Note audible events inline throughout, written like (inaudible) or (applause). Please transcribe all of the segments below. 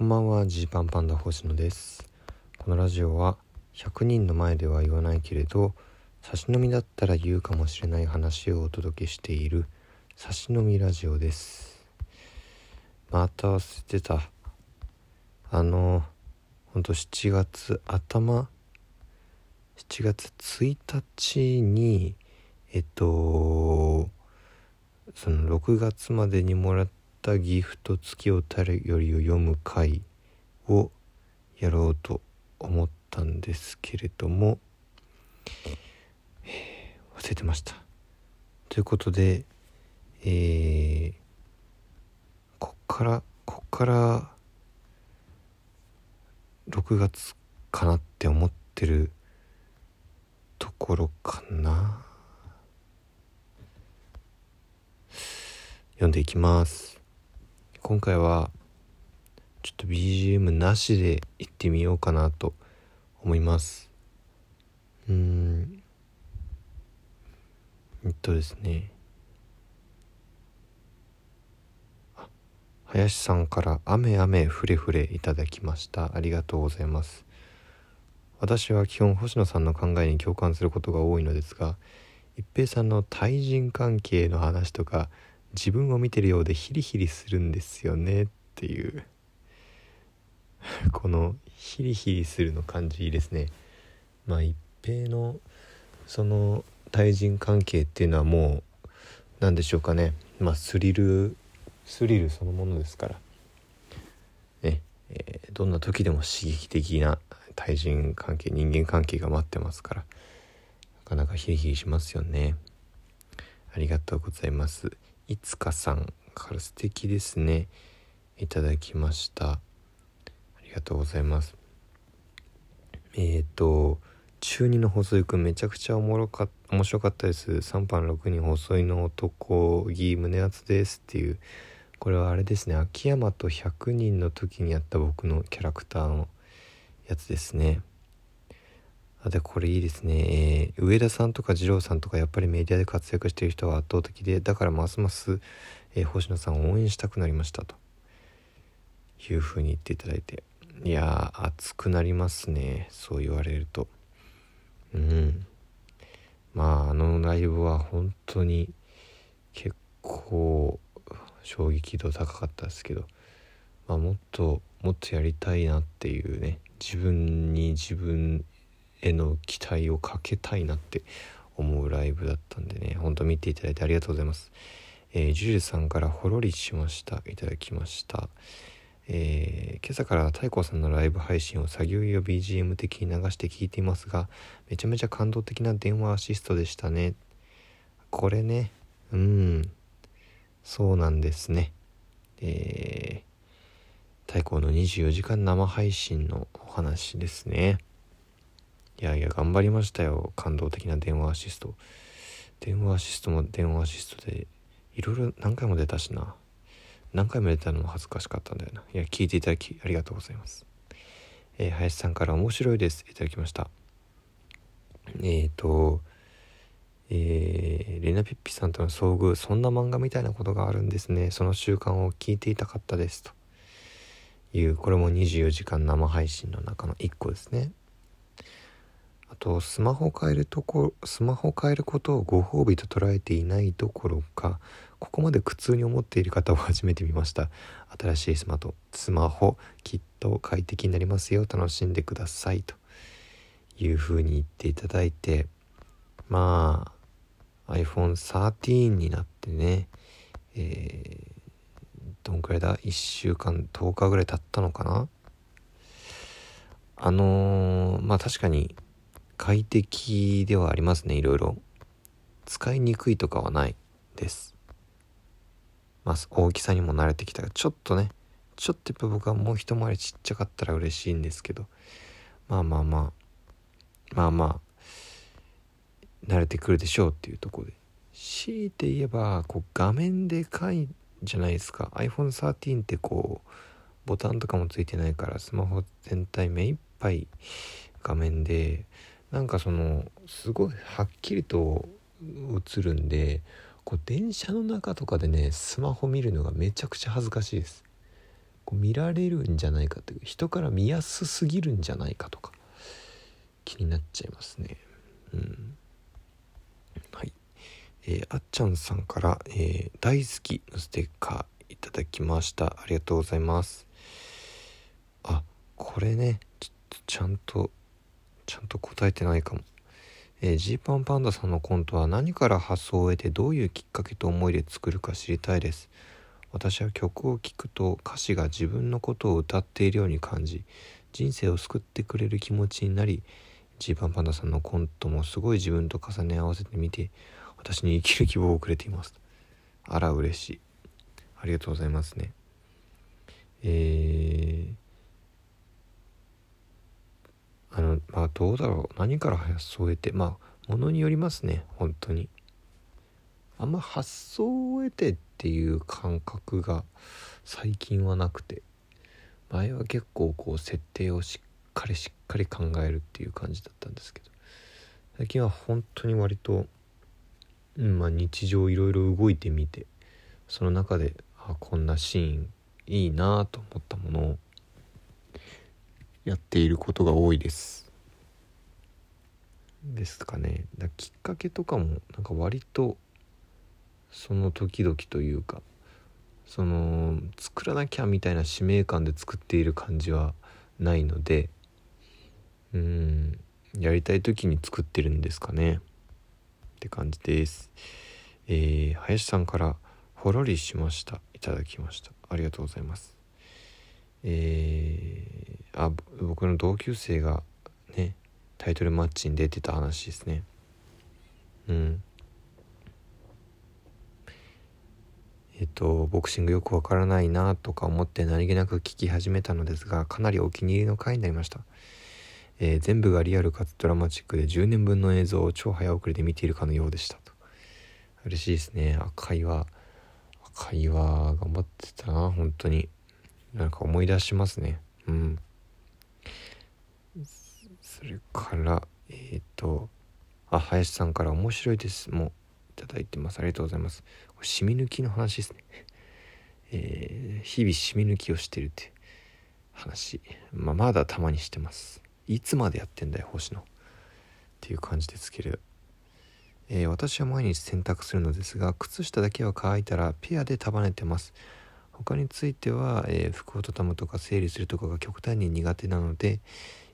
こんばんは。ジーパンパンダ星野です。このラジオは100人の前では言わないけれど差し飲みだったら言うかもしれない話をお届けしている差し飲みラジオです。また忘れてた。あのほんと7月頭？7月1日にえっとその6月までにもらったギフト付きお便りを読む回をやろうと思ったんですけれども、えー忘れてました。ということでえーこっからこっから6月かなって思ってるところかな。読んでいきます。今回はちょっと BGM なしで行ってみようかなと思います。うん。えっとですね。林さんから「雨雨ふれふれ」いただきました。ありがとうございます。私は基本星野さんの考えに共感することが多いのですが一平さんの対人関係の話とか自分を見てるようでヒリヒリするんですよねっていう。(laughs) このヒリヒリするの感じですね。まあ一平のその対人関係っていうのはもう何でしょうかね。まあスリルスリルそのものですから。ね、えーどんな時でも刺激的な対人関係人間関係が待ってますからなかなかヒリヒリしますよね。ありがとうございます。いつかさんから素敵ですね。いただきました。ありがとうございます。えっ、と中二の細井くんめちゃくちゃおもろか面白かったです。3班6人細井の男義胸厚ですっていう。これはあれですね。秋山と100人の時にやった僕のキャラクターのやつですね。あでこれいいですね、えー上田さんとか二郎さんとかやっぱりメディアで活躍している人は圧倒的でだからますます、えー星野さんを応援したくなりましたというふうに言っていただいて。いやー熱くなりますね。そう言われると。うん。まああのライブは本当に結構衝撃度高かったですけど、まあ、もっともっとやりたいなっていうね。自分に自分への期待をかけたいなって思うライブだったんでね。ほんと見ていただいてありがとうございます。えー、ジュリさんからほろりしました。いただきました。えー今朝から太鼓さんのライブ配信を作業用 BGM 的に流して聞いていますがめちゃめちゃ感動的な電話アシストでしたね。これね。うん。そうなんですね。えー、太鼓の24時間生配信のお話ですね。いやいや頑張りましたよ。感動的な電話アシスト。電話アシストも電話アシストでいろいろ何回も出たしな。何回も出たのも恥ずかしかったんだよな。いや聞いていただきありがとうございます。えー林さんから面白いです。いただきました。えーとえーレナピッピさんとの遭遇。そんな漫画みたいなことがあるんですね。その習慣を聞いていたかったです。というこれも24時間生配信の中の1個ですね。あとスマホ変えるとこスマホ変えることをご褒美と捉えていないどころかここまで苦痛に思っている方を初めて見ました。新しいスマートスマホきっと快適になりますよ。楽しんでください。というふうに言っていただいてまあ iPhone13 になってねえーどんくらいだ？1週間10日ぐらい経ったのかな？あのーまあ確かに快適ではありますね。いろいろ。使いにくいとかはないです。まあ大きさにも慣れてきたがちょっとね。ちょっとやっぱ僕はもう一回りちっちゃかったら嬉しいんですけど。まあまあまあ。まあまあ。慣れてくるでしょうっていうとこで。強いて言えばこう画面でかいじゃないですか。iPhone13 ってこうボタンとかもついてないからスマホ全体目いっぱい画面でなんかそのすごいはっきりと映るんでこう電車の中とかでねスマホ見るのがめちゃくちゃ恥ずかしいです。こう見られるんじゃないかという人から見やすすぎるんじゃないかとか気になっちゃいますね。うん。はい。えー、あっちゃんさんから、えー、大好きのステッカーいただきました。ありがとうございます。あこれねちょっとちゃんとちゃんと答えてないかも。えー、ジーパンパンダさんのコントは何から発想を得てどういうきっかけと思いで作るか知りたいです。私は曲を聴くと歌詞が自分のことを歌っているように感じ人生を救ってくれる気持ちになりジーパンパンダさんのコントもすごい自分と重ね合わせてみて私に生きる希望をくれています。あら嬉しい。ありがとうございますね。えー、あのまあどうだろう。何から発想を得てまあものによりますね本当に。あんま発想を得てっていう感覚が最近はなくて前は結構こう設定をしっかりしっかり考えるっていう感じだったんですけど最近は本当に割と、うんまあ、日常いろいろ動いてみてその中であこんなシーンいいなと思ったものをやっていることが多いです。ですかね。だきっかけとかもなんか割とその時々というかその作らなきゃみたいな使命感で作っている感じはないのでうんやりたい時に作ってるんですかね。って感じです。えー、林さんからほろりしました。いただきました。ありがとうございます。えー、あ僕の同級生がねタイトルマッチに出てた話ですね。うん。えっと、ボクシングよくわからないなとか思って何気なく聞き始めたのですがかなりお気に入りの回になりました、えー、全部がリアルかつドラマチックで10年分の映像を超早送りで見ているかのようでしたと。嬉しいですね。赤いは赤いは頑張ってたな本当に。なんか思い出しますね。うん。それからえー、っとあ林さんから面白いです。もういただいてます。ありがとうございます。染み抜きの話ですね。(laughs) えー、日々染み抜きをしてるって話、まあ、まだたまにしてます。いつまでやってんだよ星野。っていう感じですけれど、えー、私は毎日洗濯するのですが靴下だけは乾いたらペアで束ねてます。他については、えー、服を畳むとか整理するとかが極端に苦手なので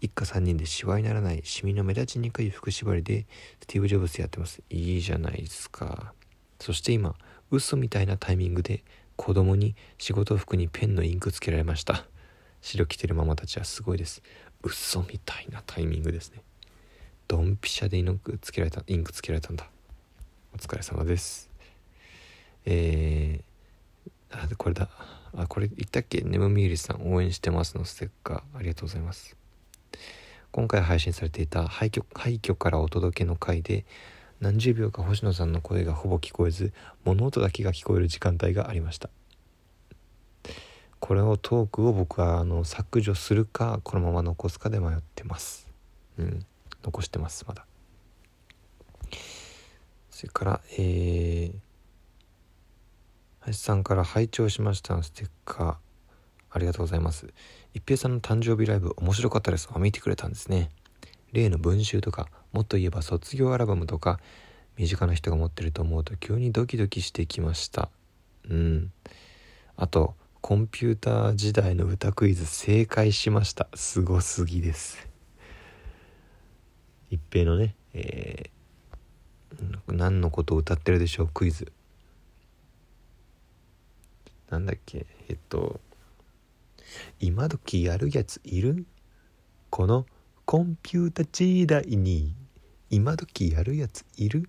一家3人でシワにならないシミの目立ちにくい服縛りでスティーブ・ジョブスやってます。いいじゃないですか。そして今嘘みたいなタイミングで子供に仕事服にペンのインクつけられました。白着てるママたちはすごいです。嘘みたいなタイミングですね。ドンピシャでインクつけられたインクつけられたんだ。お疲れ様です。えー、あこれだ。あこれ言ったっけ？ネムミーリさん応援してますのステッカー。ありがとうございます。今回配信されていた廃墟廃墟からお届けの回で何十秒か星野さんの声がほぼ聞こえず物音だけが聞こえる時間帯がありました。これをトークを僕はあの削除するかこのまま残すかで迷ってます。うん。残してますまだ。それからえー、林さんから拝聴しましたのステッカーありがとうございます。一平さんの誕生日ライブ面白かったです。あ見てくれたんですね。例の文集とかもっと言えば卒業アルバムとか身近な人が持ってると思うと急にドキドキしてきました。うん。あとコンピューター時代の歌クイズ正解しました。すごすぎです。一平のね、えー、何のことを歌ってるでしょうクイズ。なんだっけ？えっと今時やるやついる？このコンピュータ時代に今時やるやついる？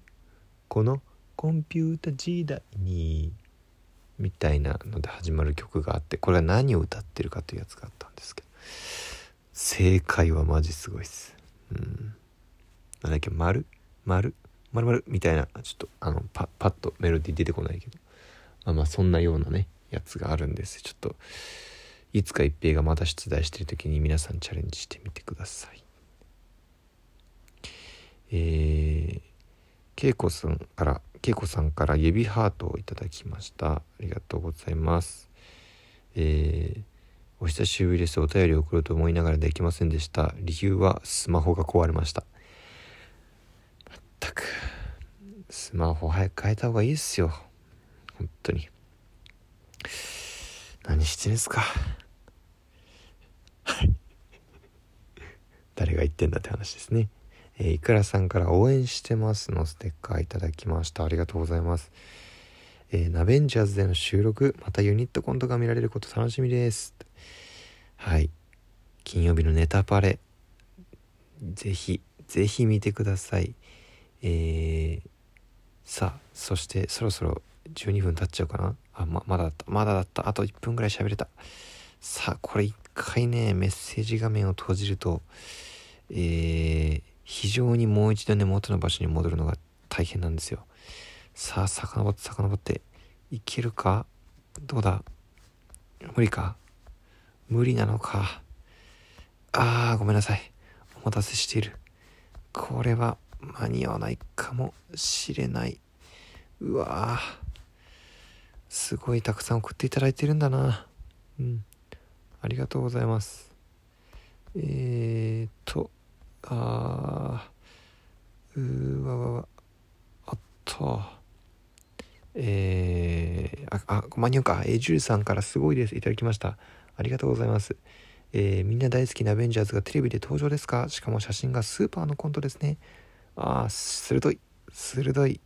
このコンピュータ時代にみたいなので始まる曲があってこれは何を歌ってるかというやつがあったんですけど正解はマジすごいっす。うん。なんだっけ？丸？丸？丸？丸？みたいなちょっとあのパパッとメロディー出てこないけど。まあまあそんなようなねやつがあるんです。ちょっといつか一平がまた出題してる時に皆さんチャレンジしてみてください。えー、恵子さんから恵子さんから指ハートをいただきました。ありがとうございます。えー、お久しぶりです。お便り送ろうと思いながらできませんでした。理由はスマホが壊れました。まったくスマホ早く変えた方がいいっすよ。本当に。何してんすか？は (laughs) い誰が言ってんだって話ですね。えー、いくらさんから応援してますのステッカーいただきました。ありがとうございます。えー、ナベンジャーズでの収録またユニットコントが見られること楽しみです。はい。金曜日のネタパレぜひぜひ見てください。えー、さあそしてそろそろ12分経っちゃうかな？あままだだった。まだだった。あと1分ぐらい喋れた。さあこれ一回ねメッセージ画面を閉じるとえー、非常にもう一度ね元の場所に戻るのが大変なんですよ。さあ遡って遡って。いけるか？どうだ？無理か？無理なのか？あーごめんなさい。お待たせしている。これは間に合わないかもしれない。うわすごいたくさん送っていただいてるんだなうんありがとうございますえーとあーうわわわあっとえー、ああ間に合うか、えー、ジュルさんからすごいですいただきましたありがとうございます。えー、みんな大好きなアベンジャーズがテレビで登場ですか？しかも写真がスーパーのコントですね。ああ、鋭い。鋭い。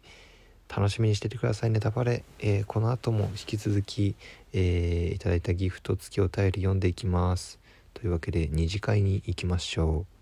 楽しみにしててくださいネタバレ、えー、この後も引き続き、えー、いただいたギフト付きお便り読んでいきます。というわけで2次会に行きましょう。